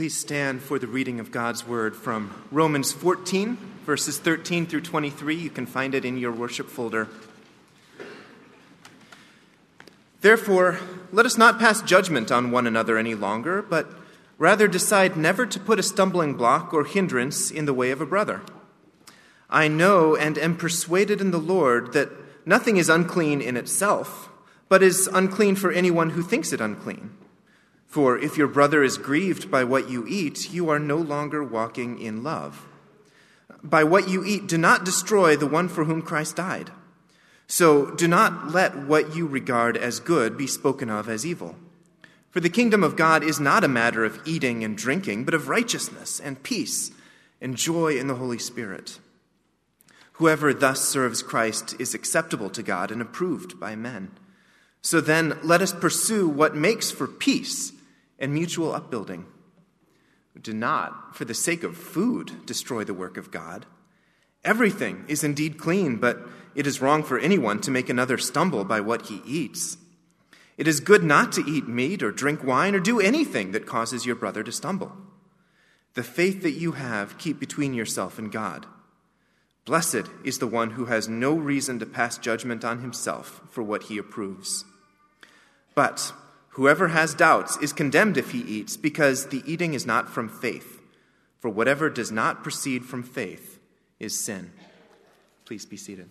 please stand for the reading of God's word from Romans 14, verses 13 through 23. You can find it in your worship folder. Therefore, let us not pass judgment on one another any longer, but rather decide never to put a stumbling block or hindrance in the way of a brother. I know and am persuaded in the Lord that nothing is unclean in itself, but is unclean for anyone who thinks it unclean. For if your brother is grieved by what you eat, you are no longer walking in love. By what you eat, do not destroy the one for whom Christ died. So do not let what you regard as good be spoken of as evil. For the kingdom of God is not a matter of eating and drinking, but of righteousness and peace and joy in the Holy Spirit. Whoever thus serves Christ is acceptable to God and approved by men. So then, let us pursue what makes for peace and mutual upbuilding. Do not, for the sake of food, destroy the work of God. Everything is indeed clean, but it is wrong for anyone to make another stumble by what he eats. It is good not to eat meat or drink wine or do anything that causes your brother to stumble. The faith that you have, keep between yourself and God. Blessed is the one who has no reason to pass judgment on himself for what he approves. But whoever has doubts is condemned if he eats, because the eating is not from faith. For whatever does not proceed from faith is sin. Please be seated.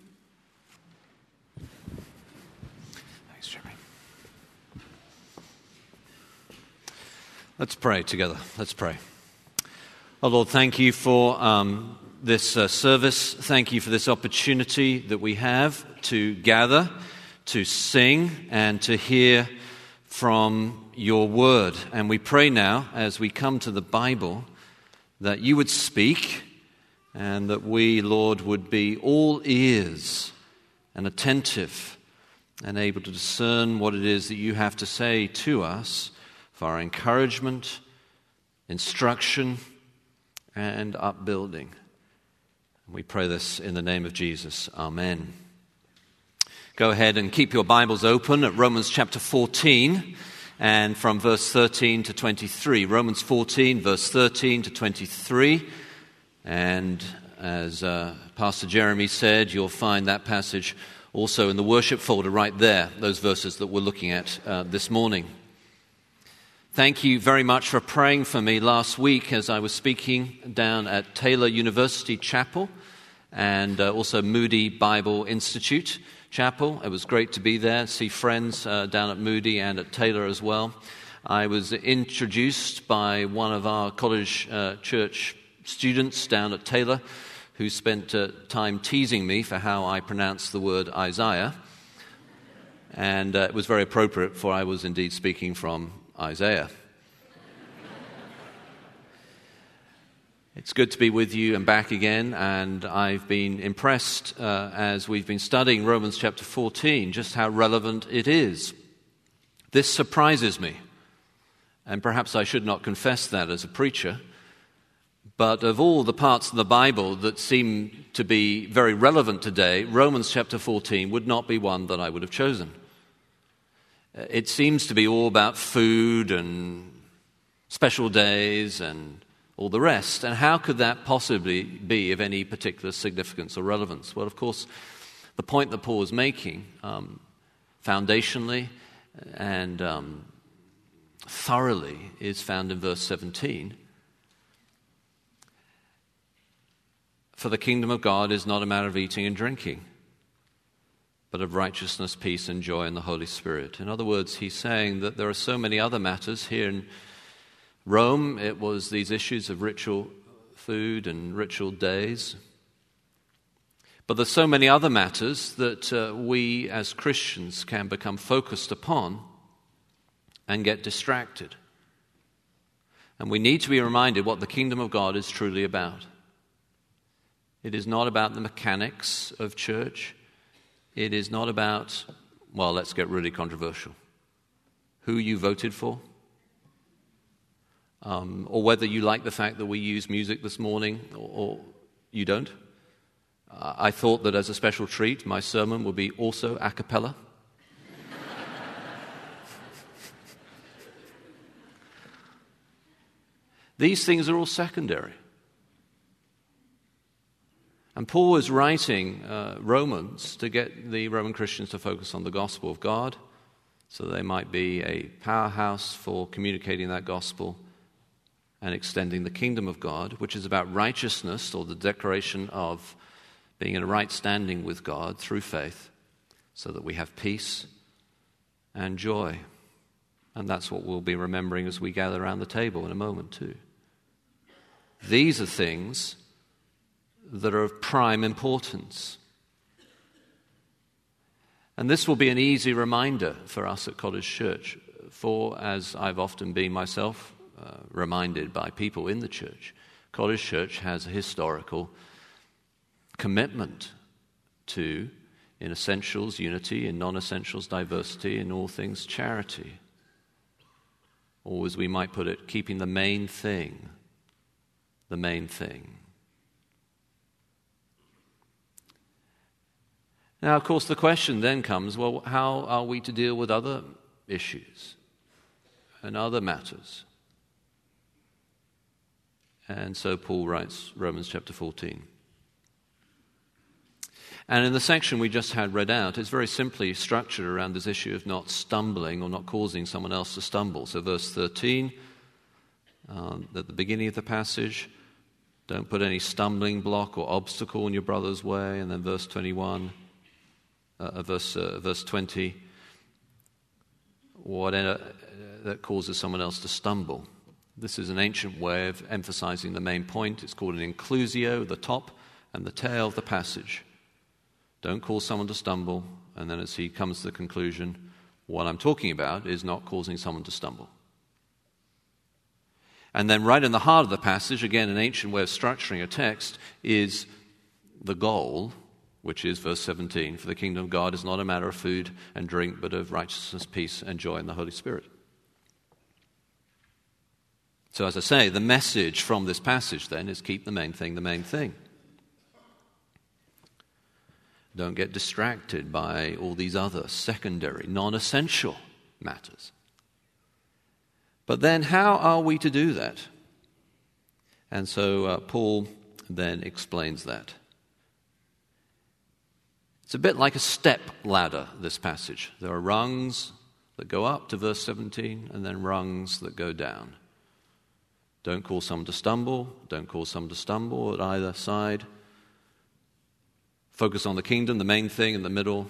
Thanks, Jeremy. Let's pray together. Let's pray. Oh Lord, thank you for um, this uh, service. Thank you for this opportunity that we have to gather, to sing, and to hear from your word. And we pray now, as we come to the Bible, that you would speak and that we, Lord, would be all ears and attentive and able to discern what it is that you have to say to us for our encouragement, instruction, and upbuilding. We pray this in the name of Jesus. Amen. Go ahead and keep your Bibles open at Romans chapter 14 and from verse 13 to 23. Romans 14, verse 13 to 23. And as uh, Pastor Jeremy said, you'll find that passage also in the worship folder right there, those verses that we're looking at uh, this morning. Thank you very much for praying for me last week as I was speaking down at Taylor University Chapel and uh, also Moody Bible Institute Chapel. It was great to be there, see friends uh, down at Moody and at Taylor as well. I was introduced by one of our college uh, church students down at Taylor who spent uh, time teasing me for how I pronounced the word Isaiah. And uh, it was very appropriate, for I was indeed speaking from Isaiah. It's good to be with you and back again, and I've been impressed uh, as we've been studying Romans chapter 14 just how relevant it is. This surprises me, and perhaps I should not confess that as a preacher, but of all the parts of the Bible that seem to be very relevant today, Romans chapter 14 would not be one that I would have chosen. It seems to be all about food and special days and all the rest. And how could that possibly be of any particular significance or relevance? Well, of course, the point that Paul was making, um, foundationally and um, thoroughly, is found in verse 17. For the kingdom of God is not a matter of eating and drinking, but of righteousness, peace, and joy in the Holy Spirit. In other words, he's saying that there are so many other matters here in Rome, it was these issues of ritual food and ritual days. But there's so many other matters that uh, we as Christians can become focused upon and get distracted. And we need to be reminded what the kingdom of God is truly about. It is not about the mechanics of church. It is not about, well, let's get really controversial. Who you voted for? Um, or whether you like the fact that we use music this morning or, or you don't. Uh, I thought that as a special treat, my sermon would be also a cappella. These things are all secondary. And Paul is writing uh, Romans to get the Roman Christians to focus on the gospel of God so they might be a powerhouse for communicating that gospel and extending the kingdom of God, which is about righteousness or the declaration of being in a right standing with God through faith, so that we have peace and joy. And that's what we'll be remembering as we gather around the table in a moment, too. These are things that are of prime importance. And this will be an easy reminder for us at College Church, for as I've often been myself uh, reminded by people in the church, College Church has a historical commitment to, in essentials, unity, in non essentials, diversity, in all things, charity. Or, as we might put it, keeping the main thing the main thing. Now, of course, the question then comes well, how are we to deal with other issues and other matters? And so Paul writes Romans chapter 14. And in the section we just had read out, it's very simply structured around this issue of not stumbling or not causing someone else to stumble. So, verse 13, um, at the beginning of the passage, don't put any stumbling block or obstacle in your brother's way. And then, verse 21, uh, uh, verse, uh, verse 20, whatever uh, that causes someone else to stumble. This is an ancient way of emphasizing the main point. It's called an inclusio, the top and the tail of the passage. Don't cause someone to stumble, and then as he comes to the conclusion, what I'm talking about is not causing someone to stumble. And then, right in the heart of the passage, again, an ancient way of structuring a text, is the goal which is verse 17 For the kingdom of God is not a matter of food and drink, but of righteousness, peace, and joy in the Holy Spirit. So, as I say, the message from this passage then is keep the main thing the main thing. Don't get distracted by all these other secondary, non essential matters. But then, how are we to do that? And so, uh, Paul then explains that. It's a bit like a step ladder, this passage. There are rungs that go up to verse 17 and then rungs that go down. Don't cause someone to stumble, don't cause someone to stumble at either side. Focus on the kingdom, the main thing in the middle.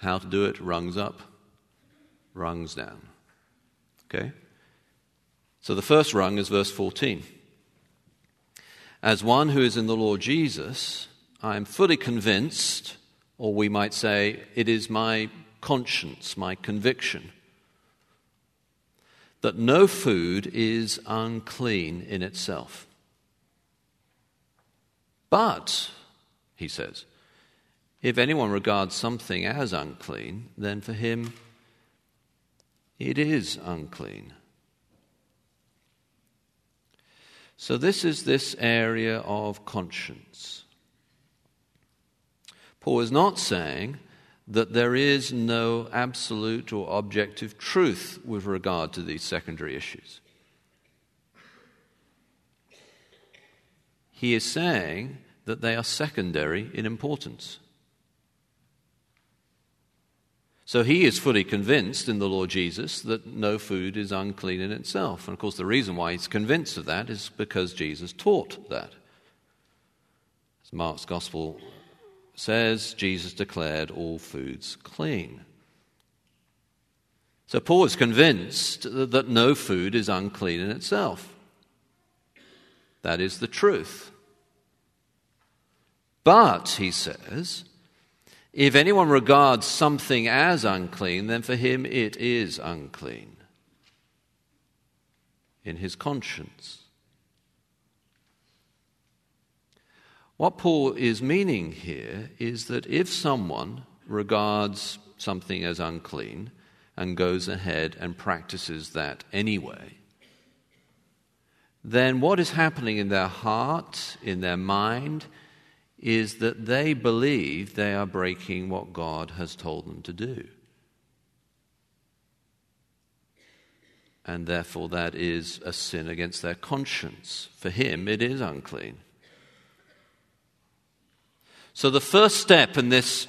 How to do it, rungs up, rungs down. Okay? So the first rung is verse 14. As one who is in the Lord Jesus, I am fully convinced or we might say, it is my conscience, my conviction, that no food is unclean in itself. But, he says, if anyone regards something as unclean, then for him it is unclean. So, this is this area of conscience. Paul is not saying that there is no absolute or objective truth with regard to these secondary issues. He is saying that they are secondary in importance. So he is fully convinced in the Lord Jesus that no food is unclean in itself. And of course, the reason why he's convinced of that is because Jesus taught that. As Mark's Gospel says Jesus declared all foods clean. So Paul is convinced that no food is unclean in itself. That is the truth. But, he says, if anyone regards something as unclean, then for him it is unclean in his conscience. What Paul is meaning here is that if someone regards something as unclean and goes ahead and practices that anyway, then what is happening in their heart, in their mind, is that they believe they are breaking what God has told them to do. and therefore that is a sin against their conscience. For him, it is unclean. So the first step in this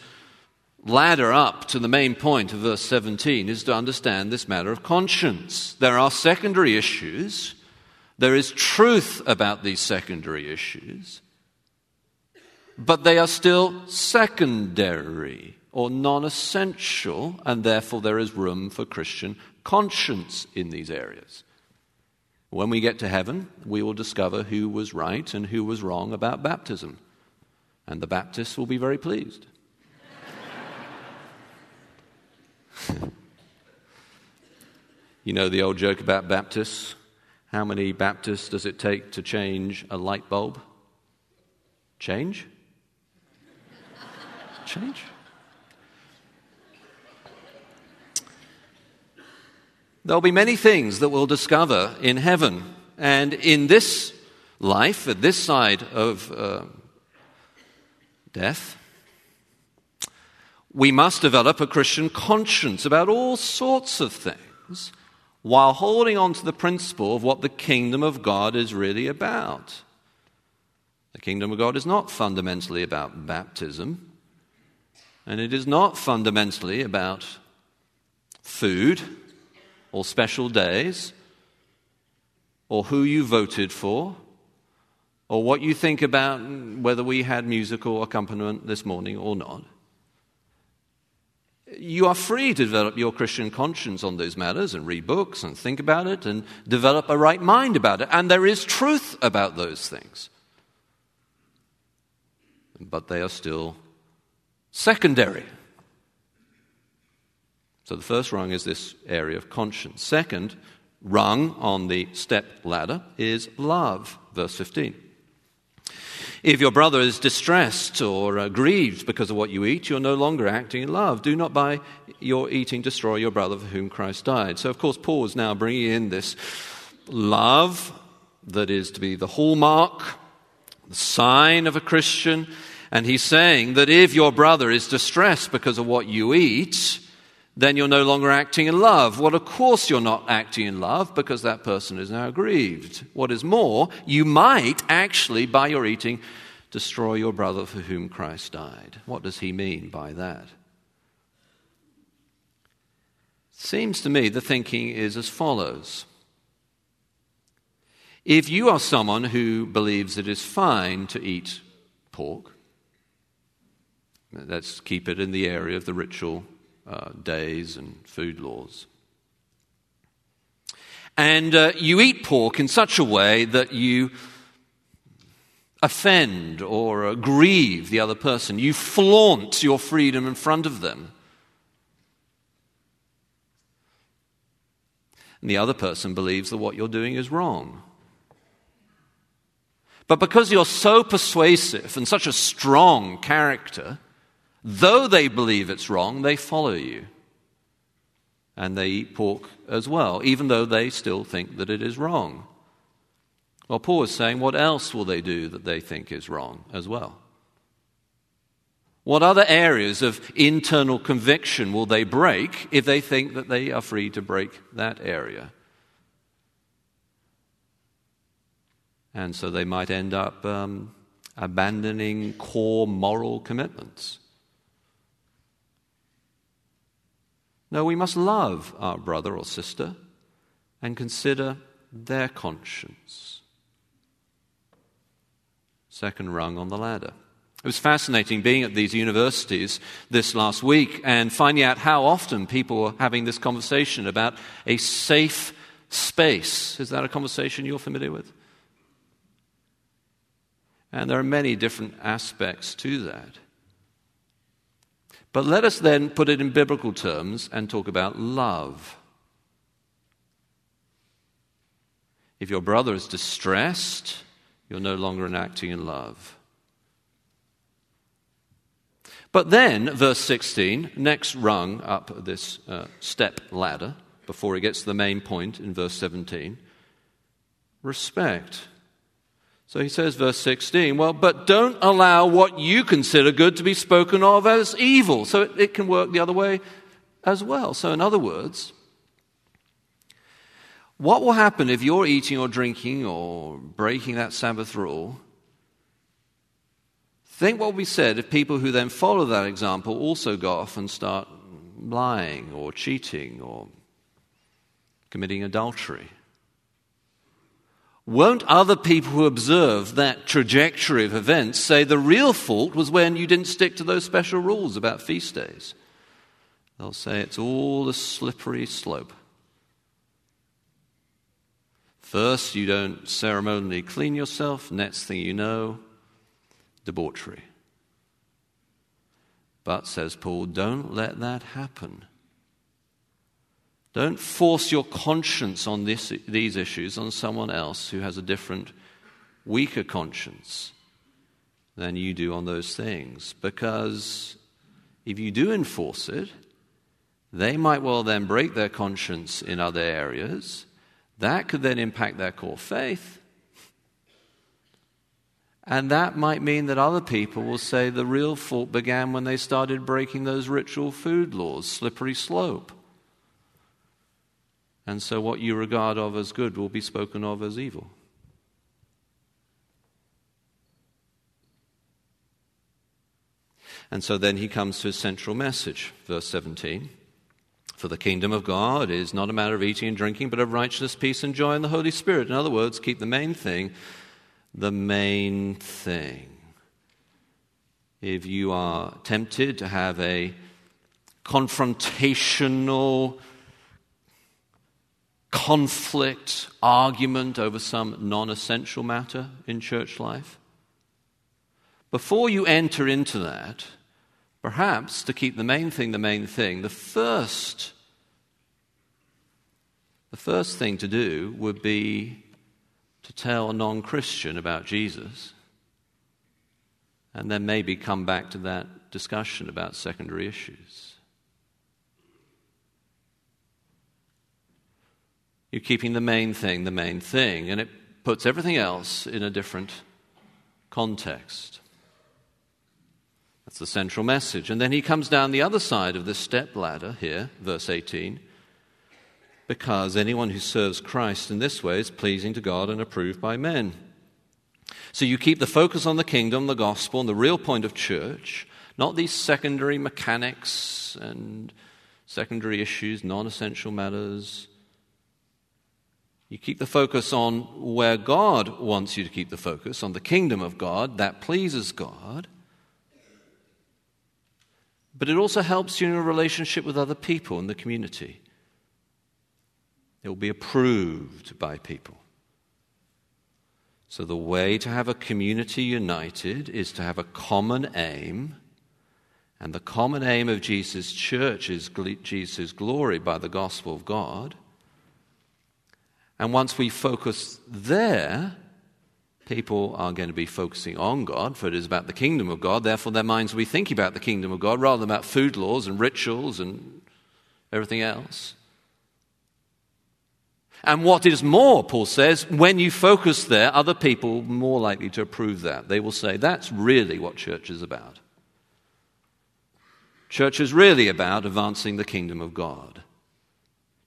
ladder up to the main point of verse 17 is to understand this matter of conscience. There are secondary issues. There is truth about these secondary issues, but they are still secondary or non essential, and therefore there is room for Christian conscience in these areas. When we get to heaven, we will discover who was right and who was wrong about baptism, and the Baptists will be very pleased. you know the old joke about Baptists? How many Baptists does it take to change a light bulb? Change? Change? There'll be many things that we'll discover in heaven. And in this life, at this side of uh, death, we must develop a Christian conscience about all sorts of things while holding on to the principle of what the kingdom of God is really about. The kingdom of God is not fundamentally about baptism, and it is not fundamentally about food or special days or who you voted for or what you think about whether we had musical accompaniment this morning or not. You are free to develop your Christian conscience on those matters and read books and think about it and develop a right mind about it. And there is truth about those things. But they are still secondary. So the first rung is this area of conscience. Second rung on the step ladder is love, verse 15. If your brother is distressed or uh, grieved because of what you eat, you're no longer acting in love. Do not by your eating destroy your brother for whom Christ died. So, of course, Paul is now bringing in this love that is to be the hallmark, the sign of a Christian. And he's saying that if your brother is distressed because of what you eat, then you're no longer acting in love. Well, of course, you're not acting in love because that person is now grieved. What is more, you might actually, by your eating, destroy your brother for whom Christ died. What does he mean by that? Seems to me the thinking is as follows. If you are someone who believes it is fine to eat pork, let's keep it in the area of the ritual uh, days and food laws. And uh, you eat pork in such a way that you offend or uh, grieve the other person. You flaunt your freedom in front of them. And the other person believes that what you're doing is wrong. But because you're so persuasive and such a strong character, Though they believe it's wrong, they follow you. And they eat pork as well, even though they still think that it is wrong. Well, Paul is saying, what else will they do that they think is wrong as well? What other areas of internal conviction will they break if they think that they are free to break that area? And so they might end up um, abandoning core moral commitments. No, we must love our brother or sister and consider their conscience. Second rung on the ladder. It was fascinating being at these universities this last week and finding out how often people were having this conversation about a safe space. Is that a conversation you're familiar with? And there are many different aspects to that. But let us then put it in biblical terms and talk about love. If your brother is distressed, you're no longer acting in love. But then, verse 16, next rung up this uh, step ladder before it gets to the main point in verse 17 respect. So he says, verse 16, well, but don't allow what you consider good to be spoken of as evil. So it, it can work the other way as well. So, in other words, What will happen if you're eating or drinking or breaking that Sabbath rule? Think what will be said if people who then follow that example also go off and start lying or cheating or committing adultery. Won't other people who observe that trajectory of events say the real fault was when you didn't stick to those special rules about feast days? They'll say it's all a slippery slope. First, you don't ceremonially clean yourself. Next thing you know, debauchery. But, says Paul, don't let that happen. Don't force your conscience on this, these issues on someone else who has a different, weaker conscience than you do on those things. Because if you do enforce it, they might well then break their conscience in other areas. That could then impact their core faith. And that might mean that other people will say the real fault began when they started breaking those ritual food laws, slippery slope. And so what you regard of as good will be spoken of as evil. And so then he comes to his central message, verse 17. For the kingdom of God is not a matter of eating and drinking, but of righteousness, peace, and joy in the Holy Spirit. In other words, keep the main thing the main thing. If you are tempted to have a confrontational conflict, argument over some non essential matter in church life, before you enter into that, perhaps to keep the main thing the main thing, the first the first thing to do would be to tell a non Christian about Jesus, and then maybe come back to that discussion about secondary issues. You're keeping the main thing the main thing, and it puts everything else in a different context. That's the central message. And then he comes down the other side of this step ladder here, verse 18 because anyone who serves Christ in this way is pleasing to God and approved by men. So you keep the focus on the kingdom, the gospel, and the real point of church, not these secondary mechanics and secondary issues, non essential matters. You keep the focus on where God wants you to keep the focus, on the kingdom of God, that pleases God. But it also helps you in a relationship with other people in the community. It will be approved by people. So, the way to have a community united is to have a common aim. And the common aim of Jesus' church is Jesus' glory by the gospel of God. And once we focus there, people are going to be focusing on God, for it is about the kingdom of God. Therefore, their minds will be thinking about the kingdom of God rather than about food laws and rituals and everything else. And what is more, Paul says, when you focus there, other people are more likely to approve that. They will say, that's really what church is about. Church is really about advancing the kingdom of God.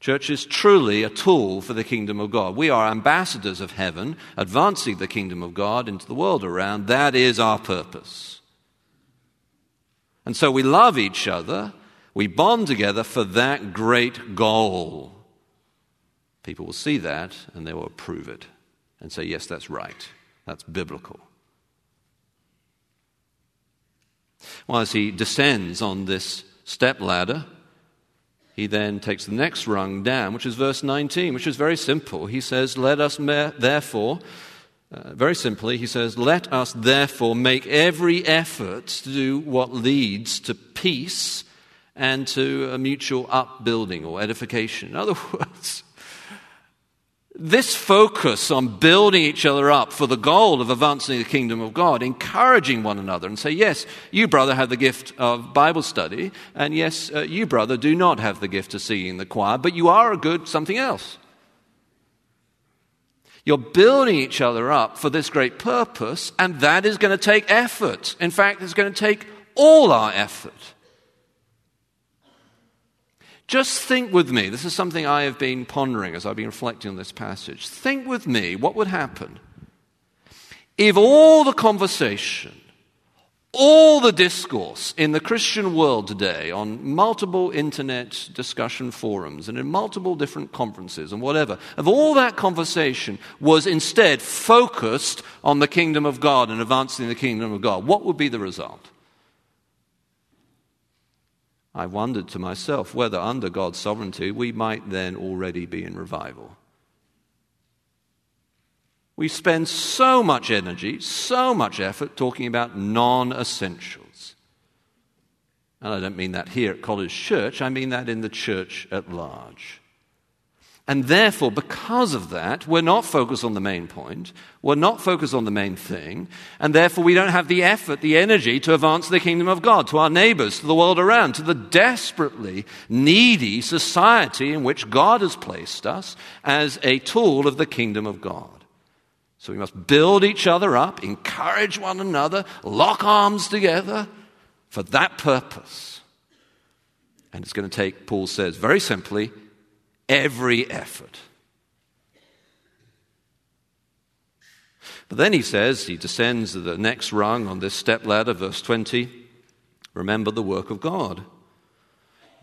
Church is truly a tool for the kingdom of God. We are ambassadors of heaven, advancing the kingdom of God into the world around. That is our purpose. And so we love each other, we bond together for that great goal. People will see that and they will approve it and say, yes, that's right. That's biblical. Well, as he descends on this step ladder, he then takes the next rung down, which is verse 19, which is very simple. He says, Let us therefore, uh, very simply, he says, Let us therefore make every effort to do what leads to peace and to a mutual upbuilding or edification. In other words, this focus on building each other up for the goal of advancing the kingdom of God, encouraging one another, and say, yes, you, brother, have the gift of Bible study, and yes, uh, you, brother, do not have the gift of singing in the choir, but you are a good something else. You're building each other up for this great purpose, and that is going to take effort. In fact, it's going to take all our effort. Just think with me. This is something I have been pondering as I've been reflecting on this passage. Think with me what would happen if all the conversation, all the discourse in the Christian world today on multiple internet discussion forums and in multiple different conferences and whatever, of all that conversation was instead focused on the kingdom of God and advancing the kingdom of God, what would be the result? I wondered to myself whether under God's sovereignty we might then already be in revival. We spend so much energy, so much effort talking about non essentials. And I don't mean that here at College Church, I mean that in the church at large. And therefore, because of that, we're not focused on the main point, we're not focused on the main thing, and therefore we don't have the effort, the energy to advance the kingdom of God to our neighbors, to the world around, to the desperately needy society in which God has placed us as a tool of the kingdom of God. So we must build each other up, encourage one another, lock arms together for that purpose. And it's going to take, Paul says very simply, every effort. But then he says, he descends to the next rung on this step ladder, verse 20 remember the work of God.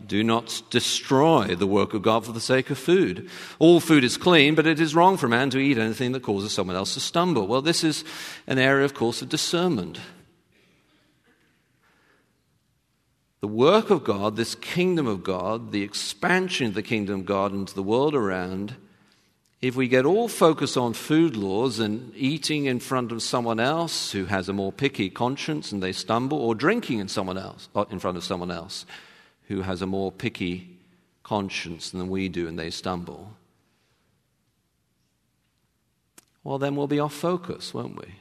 Do not destroy the work of God for the sake of food. All food is clean, but it is wrong for man to eat anything that causes someone else to stumble. Well, this is an area, of course, of discernment. The work of God, this kingdom of God, the expansion of the kingdom of God into the world around, if we get all focused on food laws and eating in front of someone else who has a more picky conscience and they stumble, or drinking in someone else uh, in front of someone else who has a more picky conscience than we do and they stumble, well, then we'll be off focus, won't we?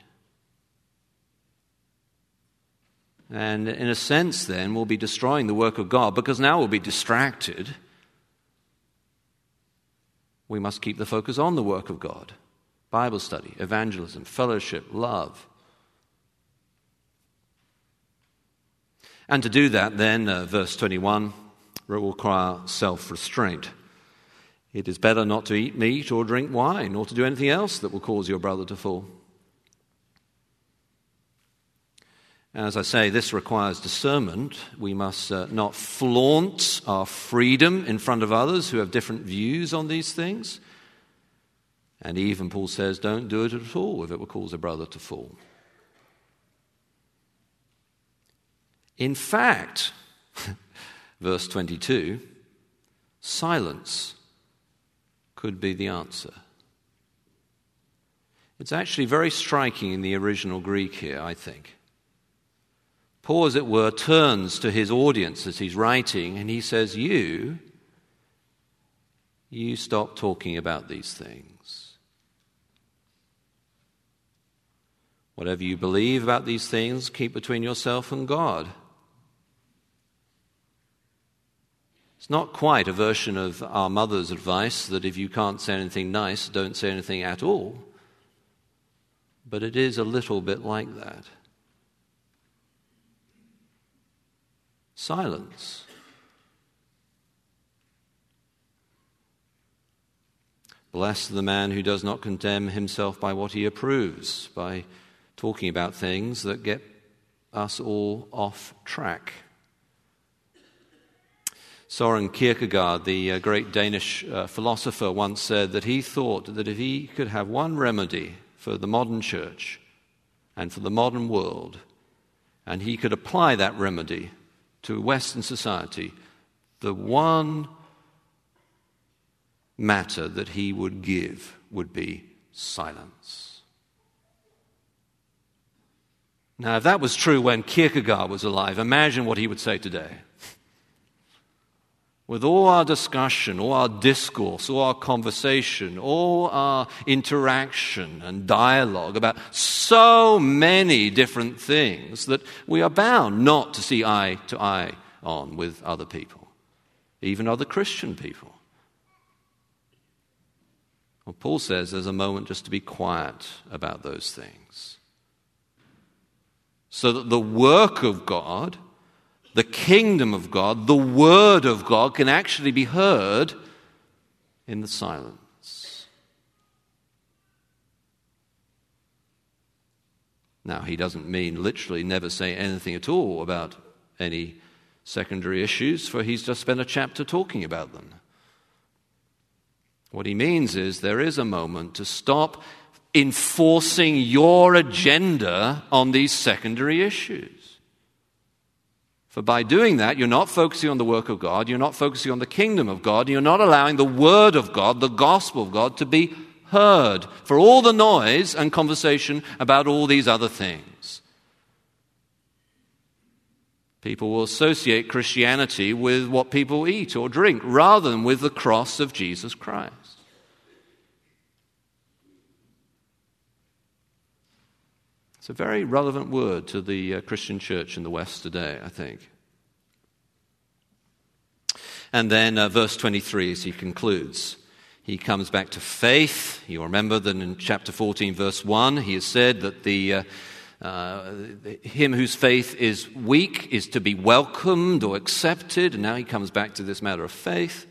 And in a sense, then, we'll be destroying the work of God because now we'll be distracted. We must keep the focus on the work of God Bible study, evangelism, fellowship, love. And to do that, then, uh, verse 21 will require self restraint. It is better not to eat meat or drink wine or to do anything else that will cause your brother to fall. As I say, this requires discernment. We must uh, not flaunt our freedom in front of others who have different views on these things. And even Paul says, don't do it at all if it will cause a brother to fall. In fact, verse 22, silence could be the answer. It's actually very striking in the original Greek here, I think. Paul, as it were, turns to his audience as he's writing and he says, You, you stop talking about these things. Whatever you believe about these things, keep between yourself and God. It's not quite a version of our mother's advice that if you can't say anything nice, don't say anything at all. But it is a little bit like that. Silence. Blessed the man who does not condemn himself by what he approves, by talking about things that get us all off track. Soren Kierkegaard, the uh, great Danish uh, philosopher, once said that he thought that if he could have one remedy for the modern church and for the modern world, and he could apply that remedy to Western society, the one matter that he would give would be silence. Now, if that was true when Kierkegaard was alive, imagine what he would say today with all our discussion, all our discourse, all our conversation, all our interaction and dialogue about so many different things that we are bound not to see eye to eye on with other people, even other Christian people. Well, Paul says there's a moment just to be quiet about those things. So that the work of God the kingdom of God, the word of God, can actually be heard in the silence. Now, he doesn't mean literally never say anything at all about any secondary issues, for he's just spent a chapter talking about them. What he means is there is a moment to stop enforcing your agenda on these secondary issues. For by doing that, you're not focusing on the work of God, you're not focusing on the kingdom of God, you're not allowing the word of God, the gospel of God, to be heard for all the noise and conversation about all these other things. People will associate Christianity with what people eat or drink rather than with the cross of Jesus Christ. It's a very relevant word to the uh, Christian church in the West today, I think. And then uh, verse 23 as he concludes. He comes back to faith. You remember that in chapter 14, verse 1, he has said that the, uh, uh, him whose faith is weak is to be welcomed or accepted. And now he comes back to this matter of faith.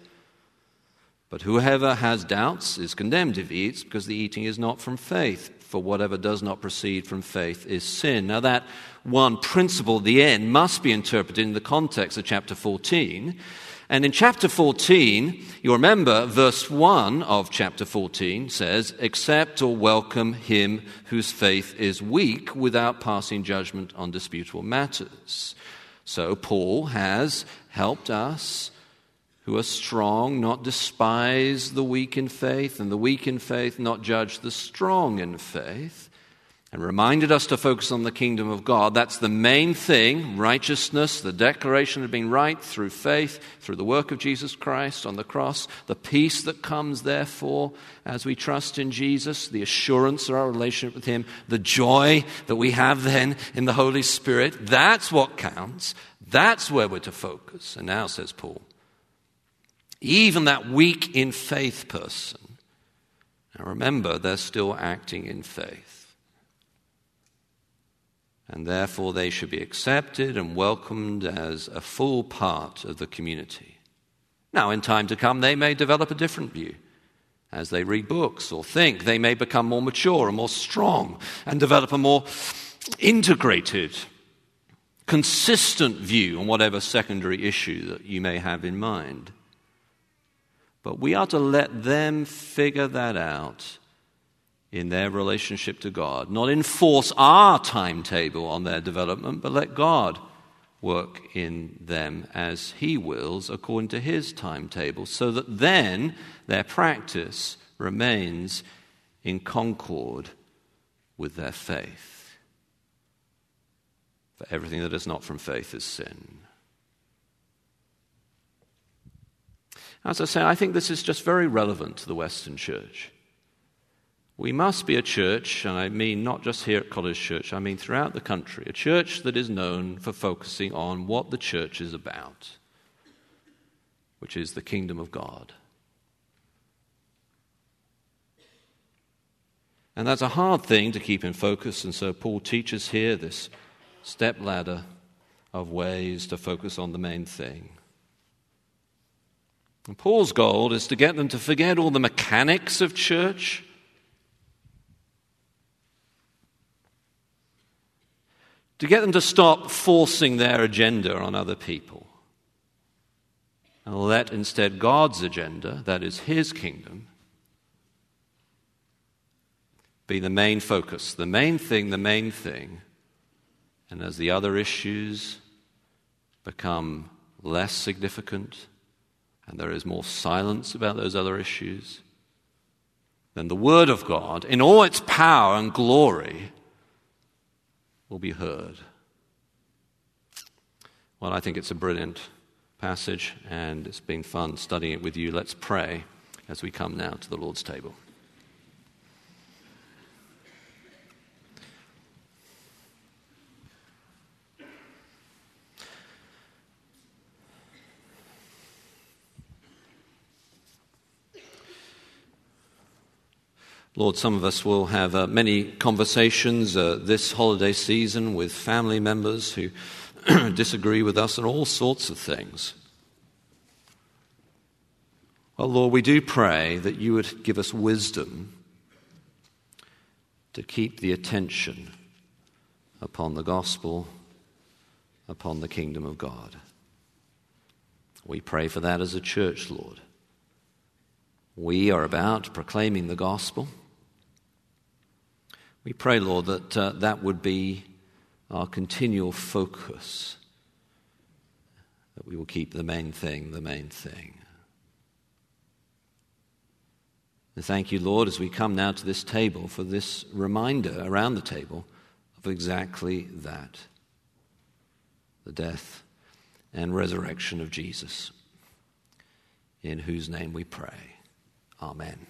But whoever has doubts is condemned if he eats, because the eating is not from faith for whatever does not proceed from faith is sin. Now, that one principle, the end, must be interpreted in the context of chapter 14. And in chapter 14, you remember verse 1 of chapter 14 says, Accept or welcome him whose faith is weak without passing judgment on disputable matters. So Paul has helped us who are strong, not despise the weak in faith, and the weak in faith not judge the strong in faith, and reminded us to focus on the kingdom of God. That's the main thing righteousness, the declaration of being right through faith, through the work of Jesus Christ on the cross, the peace that comes, therefore, as we trust in Jesus, the assurance of our relationship with Him, the joy that we have then in the Holy Spirit. That's what counts. That's where we're to focus. And now, says Paul, even that weak in faith person. Now remember, they're still acting in faith. And therefore, they should be accepted and welcomed as a full part of the community. Now, in time to come, they may develop a different view. As they read books or think, they may become more mature and more strong and develop a more integrated, consistent view on whatever secondary issue that you may have in mind. But we are to let them figure that out in their relationship to God. Not enforce our timetable on their development, but let God work in them as He wills according to His timetable, so that then their practice remains in concord with their faith. For everything that is not from faith is sin. As I say, I think this is just very relevant to the Western church. We must be a church, and I mean not just here at College Church, I mean throughout the country, a church that is known for focusing on what the church is about, which is the kingdom of God. And that's a hard thing to keep in focus, and so Paul teaches here this step ladder of ways to focus on the main thing. And Paul's goal is to get them to forget all the mechanics of church. To get them to stop forcing their agenda on other people. And let instead God's agenda, that is His kingdom, be the main focus, the main thing, the main thing. And as the other issues become less significant, and there is more silence about those other issues, then the Word of God, in all its power and glory, will be heard. Well, I think it's a brilliant passage, and it's been fun studying it with you. Let's pray as we come now to the Lord's table. Lord, some of us will have uh, many conversations uh, this holiday season with family members who disagree with us on all sorts of things. Well, Lord, we do pray that you would give us wisdom to keep the attention upon the gospel, upon the kingdom of God. We pray for that as a church, Lord. We are about proclaiming the gospel. We pray, Lord, that uh, that would be our continual focus, that we will keep the main thing the main thing. And thank you, Lord, as we come now to this table for this reminder around the table of exactly that the death and resurrection of Jesus, in whose name we pray. Amen.